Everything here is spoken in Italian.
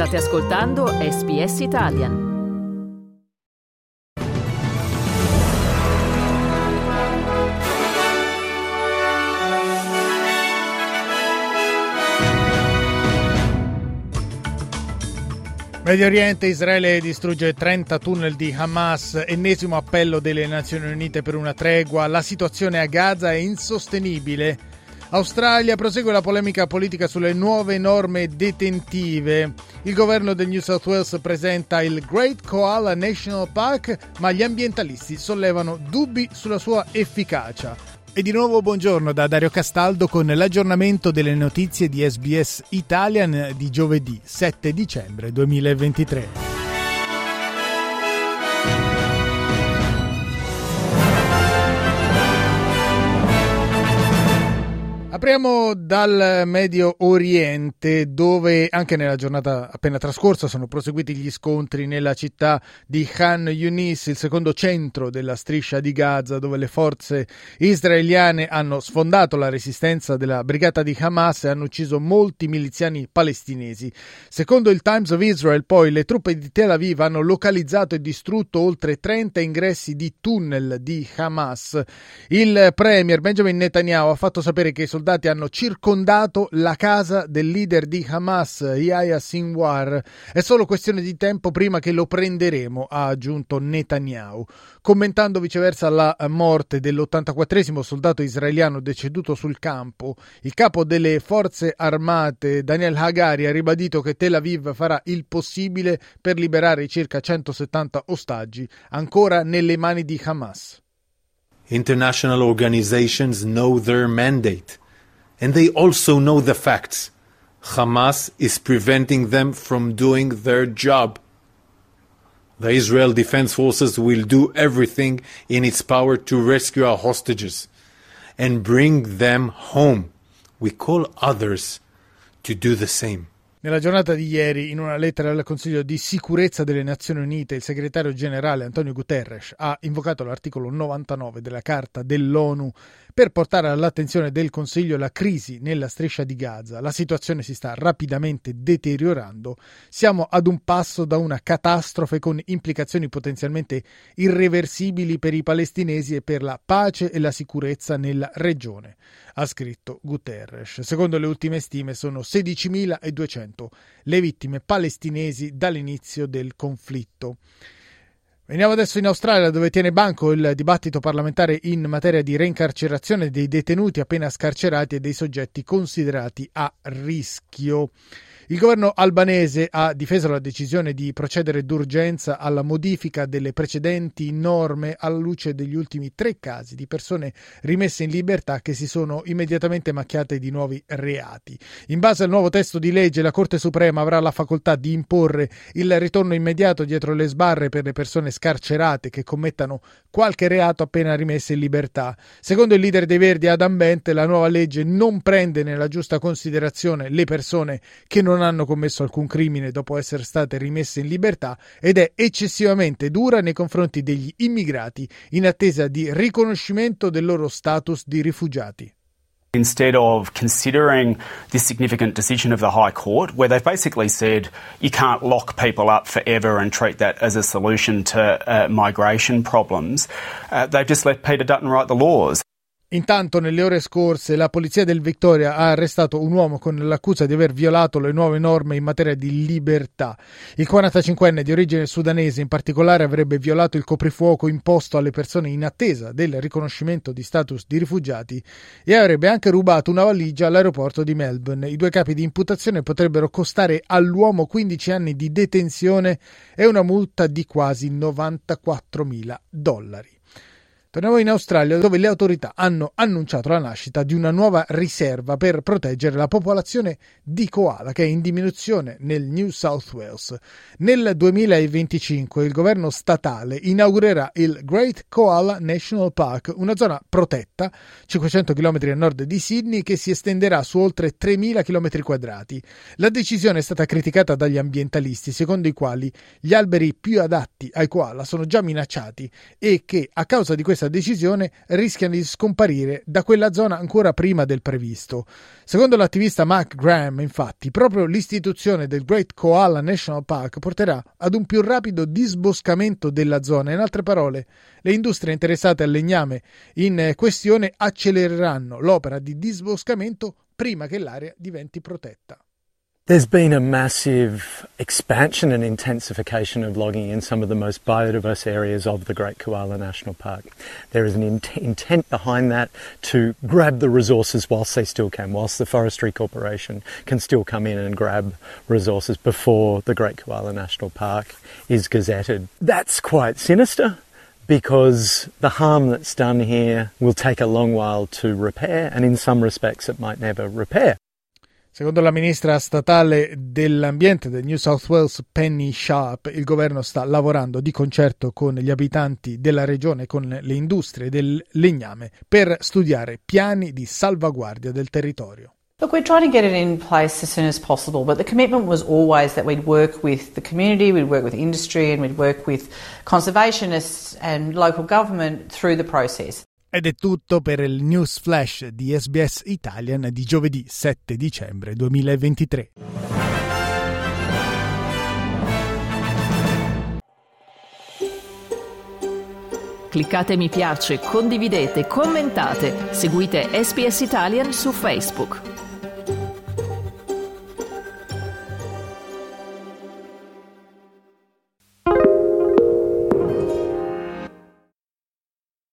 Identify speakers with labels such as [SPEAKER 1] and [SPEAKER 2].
[SPEAKER 1] State ascoltando SBS Italian.
[SPEAKER 2] Medio Oriente, Israele distrugge 30 tunnel di Hamas, ennesimo appello delle Nazioni Unite per una tregua, la situazione a Gaza è insostenibile. Australia prosegue la polemica politica sulle nuove norme detentive. Il governo del New South Wales presenta il Great Koala National Park, ma gli ambientalisti sollevano dubbi sulla sua efficacia. E di nuovo buongiorno da Dario Castaldo con l'aggiornamento delle notizie di SBS Italian di giovedì 7 dicembre 2023. Apriamo dal Medio Oriente dove anche nella giornata appena trascorsa sono proseguiti gli scontri nella città di Khan Yunis, il secondo centro della striscia di Gaza dove le forze israeliane hanno sfondato la resistenza della brigata di Hamas e hanno ucciso molti miliziani palestinesi. Secondo il Times of Israel poi le truppe di Tel Aviv hanno localizzato e distrutto oltre 30 ingressi di tunnel di Hamas. Il premier Benjamin Netanyahu ha fatto sapere che i soldati hanno circondato la casa del leader di Hamas, Yahya Sinwar. È solo questione di tempo prima che lo prenderemo, ha aggiunto Netanyahu. Commentando viceversa la morte dell'84 soldato israeliano deceduto sul campo, il capo delle forze armate Daniel Hagari ha ribadito che Tel Aviv farà il possibile per liberare i circa 170 ostaggi ancora nelle mani di Hamas.
[SPEAKER 3] International organizations know their mandate. And they also know the facts. Hamas is preventing them from doing their job. The Israel Defense Forces will do everything in its power to rescue our hostages and bring them home. We call others to do the same.
[SPEAKER 2] Nella giornata di ieri, in una lettera al Consiglio di sicurezza delle Nazioni Unite, il segretario generale Antonio Guterres ha invocato l'articolo 99 della Carta dell'ONU per portare all'attenzione del Consiglio la crisi nella striscia di Gaza. La situazione si sta rapidamente deteriorando. Siamo ad un passo da una catastrofe con implicazioni potenzialmente irreversibili per i palestinesi e per la pace e la sicurezza nella regione, ha scritto Guterres. Secondo le ultime stime sono 16.200 le vittime palestinesi dall'inizio del conflitto. Veniamo adesso in Australia dove tiene banco il dibattito parlamentare in materia di reincarcerazione dei detenuti appena scarcerati e dei soggetti considerati a rischio. Il governo albanese ha difeso la decisione di procedere d'urgenza alla modifica delle precedenti norme alla luce degli ultimi tre casi di persone rimesse in libertà che si sono immediatamente macchiate di nuovi reati. In base al nuovo testo di legge, la Corte Suprema avrà la facoltà di imporre il ritorno immediato dietro le sbarre per le persone scarcerate che commettano qualche reato appena rimesse in libertà. Secondo il leader dei Verdi Adam Bent, la nuova legge non prende nella giusta considerazione le persone che non hanno commesso alcun crimine dopo essere state rimesse in libertà ed è eccessivamente dura nei confronti degli immigrati in attesa di riconoscimento del loro status di rifugiati.
[SPEAKER 4] Instead of considering this significant decision of the High Court, where they've basically said you can't lock people up forever and treat that as a solution to uh, migration problems, uh, they've just let Peter Dutton write the laws.
[SPEAKER 2] Intanto, nelle ore scorse, la polizia del Victoria ha arrestato un uomo con l'accusa di aver violato le nuove norme in materia di libertà. Il 45enne di origine sudanese, in particolare, avrebbe violato il coprifuoco imposto alle persone in attesa del riconoscimento di status di rifugiati e avrebbe anche rubato una valigia all'aeroporto di Melbourne. I due capi di imputazione potrebbero costare all'uomo 15 anni di detenzione e una multa di quasi 94.000 dollari. Torniamo in Australia dove le autorità hanno annunciato la nascita di una nuova riserva per proteggere la popolazione di koala che è in diminuzione nel New South Wales. Nel 2025 il governo statale inaugurerà il Great Koala National Park, una zona protetta 500 km a nord di Sydney che si estenderà su oltre 3.000 km quadrati. La decisione è stata criticata dagli ambientalisti secondo i quali gli alberi più adatti ai koala sono già minacciati e che a causa di questa questa decisione rischiano di scomparire da quella zona ancora prima del previsto. Secondo l'attivista Mark Graham, infatti, proprio l'istituzione del Great Koala National Park porterà ad un più rapido disboscamento della zona. In altre parole, le industrie interessate al legname in questione accelereranno l'opera di disboscamento prima che l'area diventi protetta.
[SPEAKER 5] There's been a massive expansion and intensification of logging in some of the most biodiverse areas of the Great Koala National Park. There is an int- intent behind that to grab the resources whilst they still can, whilst the Forestry Corporation can still come in and grab resources before the Great Koala National Park is gazetted. That's quite sinister because the harm that's done here will take a long while to repair, and in some respects, it might never repair.
[SPEAKER 2] Secondo la ministra statale dell'ambiente del New South Wales Penny Sharp, il governo sta lavorando di concerto con gli abitanti della regione e con le industrie del legname per studiare piani di salvaguardia del territorio.
[SPEAKER 6] Look, we're trying to get it in place as soon as possible, but the commitment was always that we'd work with the community, we'd work with industry, and we'd work with conservationists and local government through the process.
[SPEAKER 2] Ed è tutto per il News Flash di SBS Italian di giovedì 7 dicembre 2023.
[SPEAKER 1] Cliccate mi piace, condividete, commentate, seguite SBS Italian su Facebook.